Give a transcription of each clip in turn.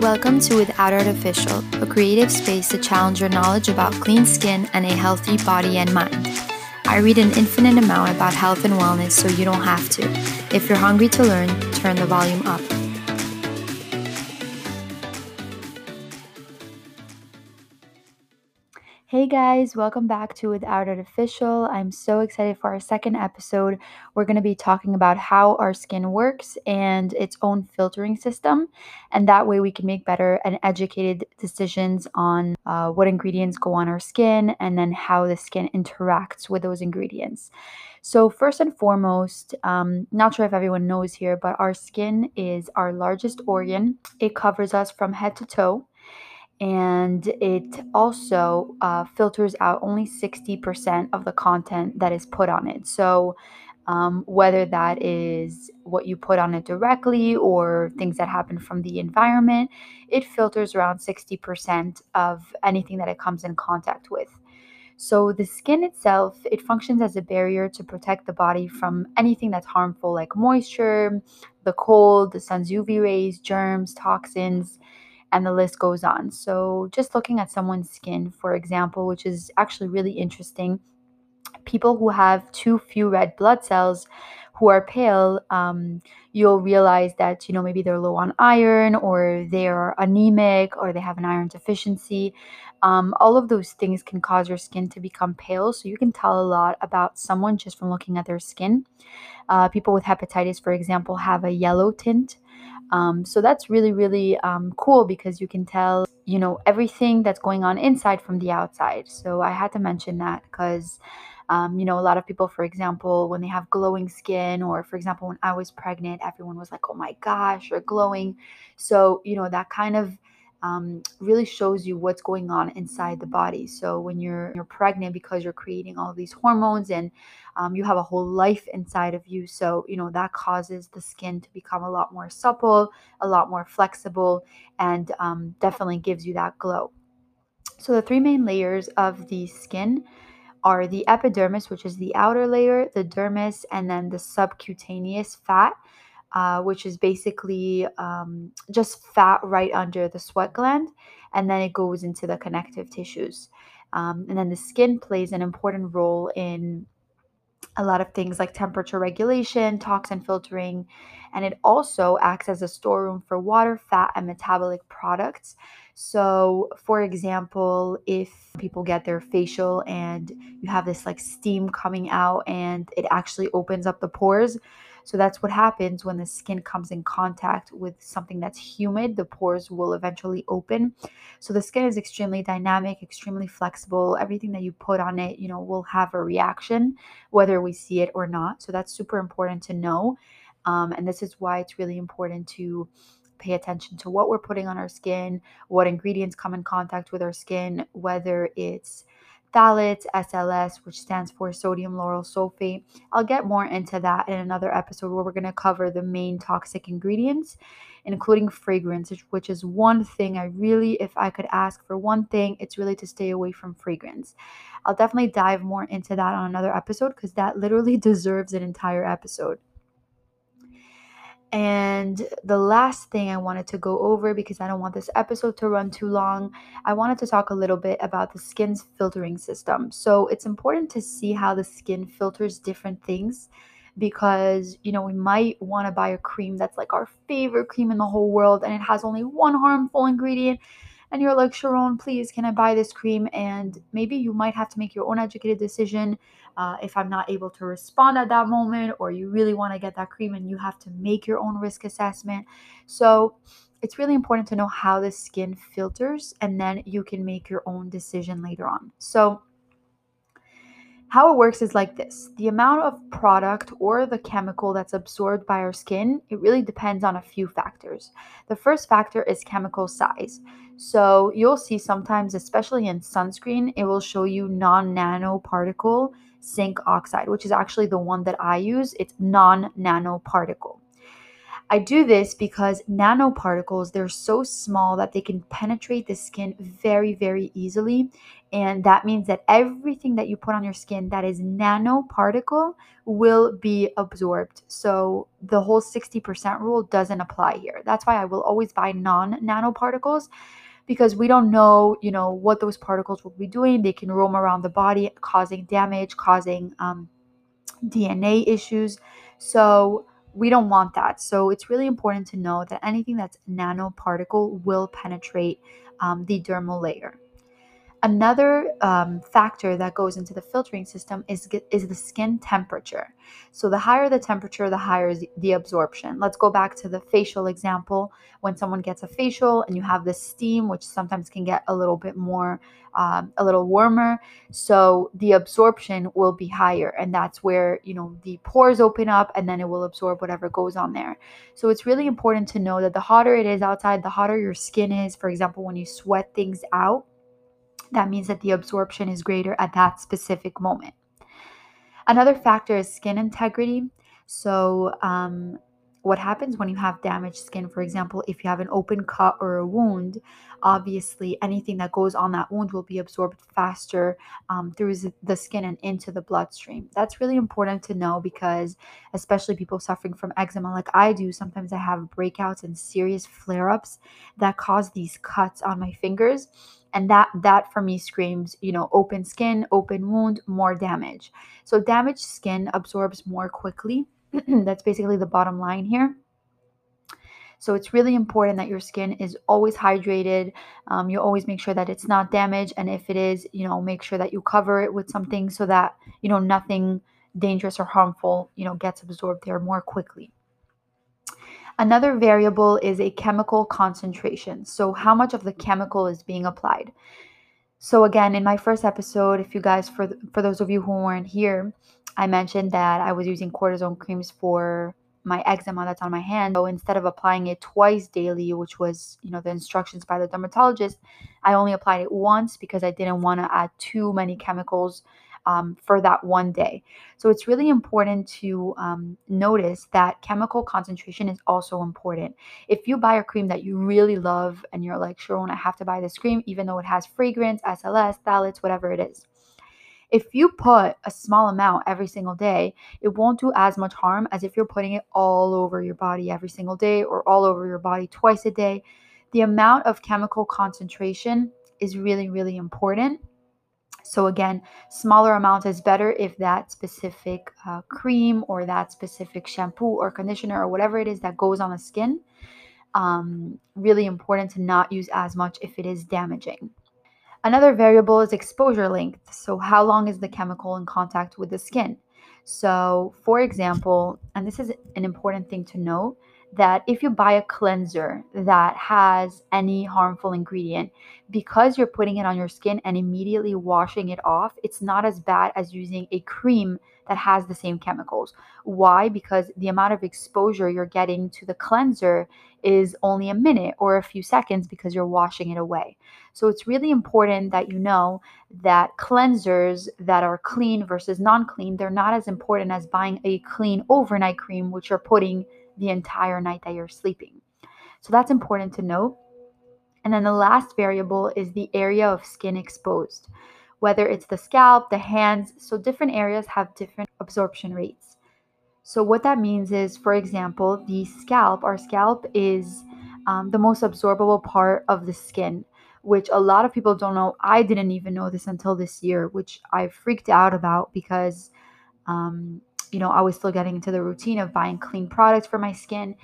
Welcome to Without Artificial, a creative space to challenge your knowledge about clean skin and a healthy body and mind. I read an infinite amount about health and wellness so you don't have to. If you're hungry to learn, turn the volume up. Hey guys, welcome back to Without Artificial. I'm so excited for our second episode. We're going to be talking about how our skin works and its own filtering system. And that way we can make better and educated decisions on uh, what ingredients go on our skin and then how the skin interacts with those ingredients. So, first and foremost, um, not sure if everyone knows here, but our skin is our largest organ. It covers us from head to toe and it also uh, filters out only 60% of the content that is put on it. So, um, whether that is what you put on it directly or things that happen from the environment, it filters around 60% of anything that it comes in contact with. So the skin itself, it functions as a barrier to protect the body from anything that's harmful like moisture, the cold, the sun's UV rays, germs, toxins, and the list goes on. So, just looking at someone's skin, for example, which is actually really interesting, people who have too few red blood cells who are pale, um, you'll realize that you know maybe they're low on iron or they're anemic or they have an iron deficiency. Um, all of those things can cause your skin to become pale, so you can tell a lot about someone just from looking at their skin. Uh, people with hepatitis, for example, have a yellow tint. Um, so that's really, really um, cool because you can tell, you know, everything that's going on inside from the outside. So I had to mention that because, um, you know, a lot of people, for example, when they have glowing skin, or for example, when I was pregnant, everyone was like, oh my gosh, you're glowing. So, you know, that kind of um, really shows you what's going on inside the body. So when you're you're pregnant, because you're creating all these hormones and um, you have a whole life inside of you, so you know that causes the skin to become a lot more supple, a lot more flexible, and um, definitely gives you that glow. So the three main layers of the skin are the epidermis, which is the outer layer, the dermis, and then the subcutaneous fat uh, which is basically um, just fat right under the sweat gland, and then it goes into the connective tissues. Um, and then the skin plays an important role in a lot of things like temperature regulation, toxin filtering, and it also acts as a storeroom for water, fat, and metabolic products. So, for example, if people get their facial and you have this like steam coming out and it actually opens up the pores, so that's what happens when the skin comes in contact with something that's humid, the pores will eventually open. So the skin is extremely dynamic, extremely flexible. Everything that you put on it, you know, will have a reaction whether we see it or not. So that's super important to know. Um, and this is why it's really important to pay attention to what we're putting on our skin, what ingredients come in contact with our skin, whether it's phthalates, SLS, which stands for sodium lauryl sulfate. I'll get more into that in another episode where we're going to cover the main toxic ingredients, including fragrance, which is one thing I really, if I could ask for one thing, it's really to stay away from fragrance. I'll definitely dive more into that on another episode because that literally deserves an entire episode. And the last thing I wanted to go over because I don't want this episode to run too long, I wanted to talk a little bit about the skin's filtering system. So it's important to see how the skin filters different things because you know we might want to buy a cream that's like our favorite cream in the whole world and it has only one harmful ingredient and you're like, Sharon, please, can I buy this cream? And maybe you might have to make your own educated decision uh, if I'm not able to respond at that moment, or you really want to get that cream and you have to make your own risk assessment. So it's really important to know how the skin filters, and then you can make your own decision later on. So how it works is like this. The amount of product or the chemical that's absorbed by our skin it really depends on a few factors. The first factor is chemical size. So you'll see sometimes especially in sunscreen it will show you non-nano particle zinc oxide which is actually the one that i use. It's non-nano particle I do this because nanoparticles, they're so small that they can penetrate the skin very, very easily. And that means that everything that you put on your skin that is nanoparticle will be absorbed. So the whole 60% rule doesn't apply here. That's why I will always buy non nanoparticles because we don't know, you know, what those particles will be doing. They can roam around the body, causing damage, causing um, DNA issues. So we don't want that. So it's really important to know that anything that's nanoparticle will penetrate um, the dermal layer. Another um, factor that goes into the filtering system is, is the skin temperature. So, the higher the temperature, the higher the absorption. Let's go back to the facial example. When someone gets a facial and you have the steam, which sometimes can get a little bit more, um, a little warmer, so the absorption will be higher. And that's where, you know, the pores open up and then it will absorb whatever goes on there. So, it's really important to know that the hotter it is outside, the hotter your skin is. For example, when you sweat things out, that means that the absorption is greater at that specific moment. Another factor is skin integrity. So, um, what happens when you have damaged skin? For example, if you have an open cut or a wound, obviously anything that goes on that wound will be absorbed faster um, through the skin and into the bloodstream. That's really important to know because, especially people suffering from eczema, like I do, sometimes I have breakouts and serious flare ups that cause these cuts on my fingers and that that for me screams you know open skin open wound more damage. So damaged skin absorbs more quickly. That's basically the bottom line here. So it's really important that your skin is always hydrated. Um, you always make sure that it's not damaged and if it is you know make sure that you cover it with something so that you know nothing dangerous or harmful you know gets absorbed there more quickly Another variable is a chemical concentration. So, how much of the chemical is being applied? So, again, in my first episode, if you guys, for, for those of you who weren't here, I mentioned that I was using cortisone creams for my eczema that's on my hand. So instead of applying it twice daily, which was, you know, the instructions by the dermatologist, I only applied it once because I didn't want to add too many chemicals um, for that one day. So it's really important to um, notice that chemical concentration is also important. If you buy a cream that you really love and you're like, Sharon, I have to buy this cream, even though it has fragrance, SLS, phthalates, whatever it is. If you put a small amount every single day, it won't do as much harm as if you're putting it all over your body every single day or all over your body twice a day. The amount of chemical concentration is really, really important so again, smaller amount is better if that specific uh, cream or that specific shampoo or conditioner or whatever it is that goes on the skin. Um, really important to not use as much if it is damaging. Another variable is exposure length. So how long is the chemical in contact with the skin? So for example, and this is an important thing to note, that if you buy a cleanser that has any harmful ingredient, because you're putting it on your skin and immediately washing it off, it's not as bad as using a cream that has the same chemicals. Why? Because the amount of exposure you're getting to the cleanser is only a minute or a few seconds because you're washing it away. So it's really important that you know that cleansers that are clean versus non clean, they're not as important as buying a clean overnight cream, which you're putting the entire night that you're sleeping. So that's important to note. And then the last variable is the area of skin exposed, whether it's the scalp, the hands. So different areas have different absorption rates. So what that means is, for example, the scalp, our scalp is um, the most absorbable part of the skin, which a lot of people don't know. I didn't even know this until this year, which I freaked out about because um, you know, I was still getting into the routine of buying clean products for my skin.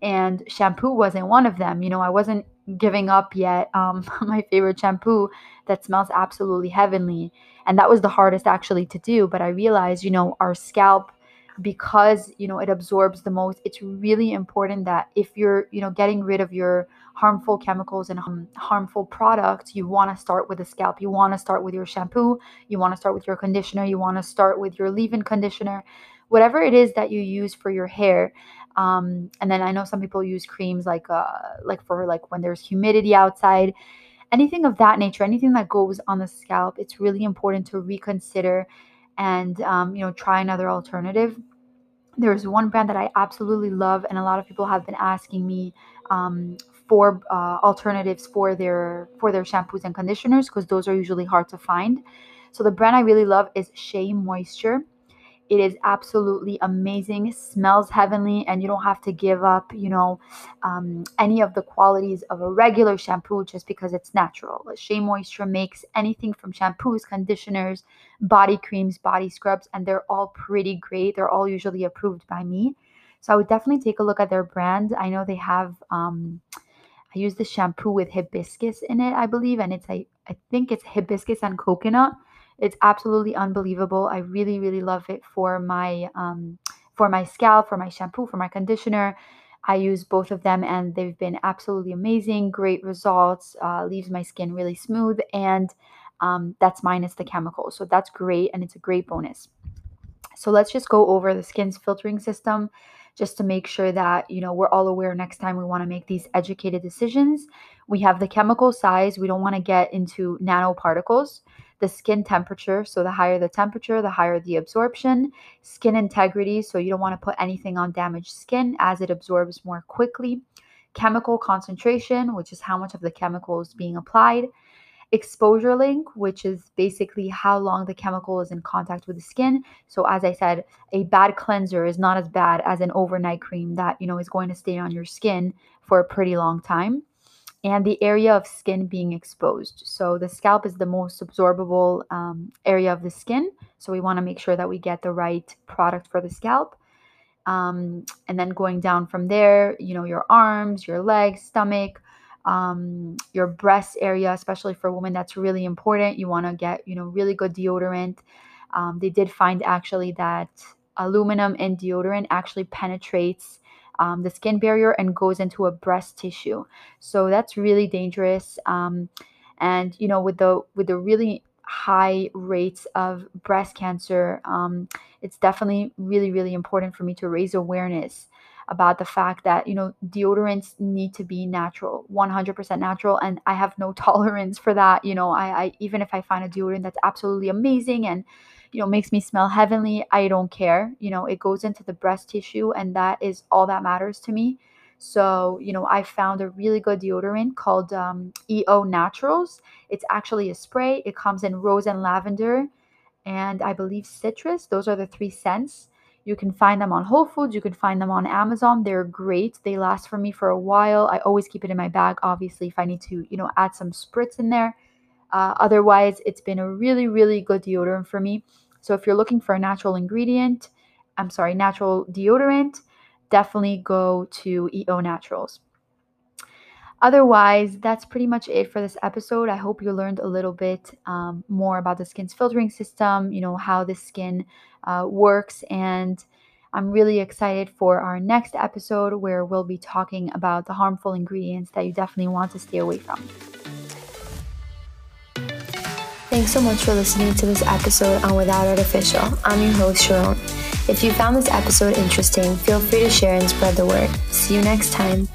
And shampoo wasn't one of them. You know, I wasn't giving up yet um, my favorite shampoo that smells absolutely heavenly. And that was the hardest actually to do. But I realized, you know, our scalp because you know it absorbs the most it's really important that if you're you know getting rid of your harmful chemicals and um, harmful products you want to start with the scalp. You want to start with your shampoo. You want to start with your conditioner. You want to start with your leave-in conditioner. Whatever it is that you use for your hair um, and then i know some people use creams like uh like for like when there's humidity outside. Anything of that nature anything that goes on the scalp it's really important to reconsider and um, you know try another alternative there's one brand that I absolutely love, and a lot of people have been asking me um, for uh, alternatives for their for their shampoos and conditioners because those are usually hard to find. So the brand I really love is Shea Moisture. It is absolutely amazing, smells heavenly, and you don't have to give up, you know, um, any of the qualities of a regular shampoo just because it's natural. Shea Moisture makes anything from shampoos, conditioners, body creams, body scrubs, and they're all pretty great. They're all usually approved by me. So I would definitely take a look at their brand. I know they have. Um, I use the shampoo with hibiscus in it, I believe, and it's I, I think it's hibiscus and coconut. It's absolutely unbelievable. I really, really love it for my um, for my scalp, for my shampoo, for my conditioner. I use both of them, and they've been absolutely amazing. Great results. Uh, leaves my skin really smooth, and um, that's minus the chemicals. So that's great, and it's a great bonus. So let's just go over the skin's filtering system just to make sure that you know we're all aware next time we want to make these educated decisions we have the chemical size we don't want to get into nanoparticles the skin temperature so the higher the temperature the higher the absorption skin integrity so you don't want to put anything on damaged skin as it absorbs more quickly chemical concentration which is how much of the chemical is being applied exposure link, which is basically how long the chemical is in contact with the skin. So as I said, a bad cleanser is not as bad as an overnight cream that, you know, is going to stay on your skin for a pretty long time. And the area of skin being exposed. So the scalp is the most absorbable um, area of the skin. So we want to make sure that we get the right product for the scalp. Um, and then going down from there, you know, your arms, your legs, stomach, um, your breast area, especially for women, that's really important. You want to get, you know, really good deodorant. Um, they did find actually that aluminum in deodorant actually penetrates um, the skin barrier and goes into a breast tissue. So that's really dangerous. Um, and you know, with the with the really high rates of breast cancer, um, it's definitely really really important for me to raise awareness about the fact that you know deodorants need to be natural 100% natural and i have no tolerance for that you know I, I even if i find a deodorant that's absolutely amazing and you know makes me smell heavenly i don't care you know it goes into the breast tissue and that is all that matters to me so you know i found a really good deodorant called um, eo naturals it's actually a spray it comes in rose and lavender and i believe citrus those are the three scents you can find them on Whole Foods, you can find them on Amazon. They're great. They last for me for a while. I always keep it in my bag, obviously, if I need to, you know, add some spritz in there. Uh, otherwise, it's been a really, really good deodorant for me. So if you're looking for a natural ingredient, I'm sorry, natural deodorant, definitely go to EO Naturals. Otherwise, that's pretty much it for this episode. I hope you learned a little bit um, more about the skin's filtering system, you know, how the skin uh, works. And I'm really excited for our next episode where we'll be talking about the harmful ingredients that you definitely want to stay away from. Thanks so much for listening to this episode on Without Artificial. I'm your host, Sharon. If you found this episode interesting, feel free to share and spread the word. See you next time.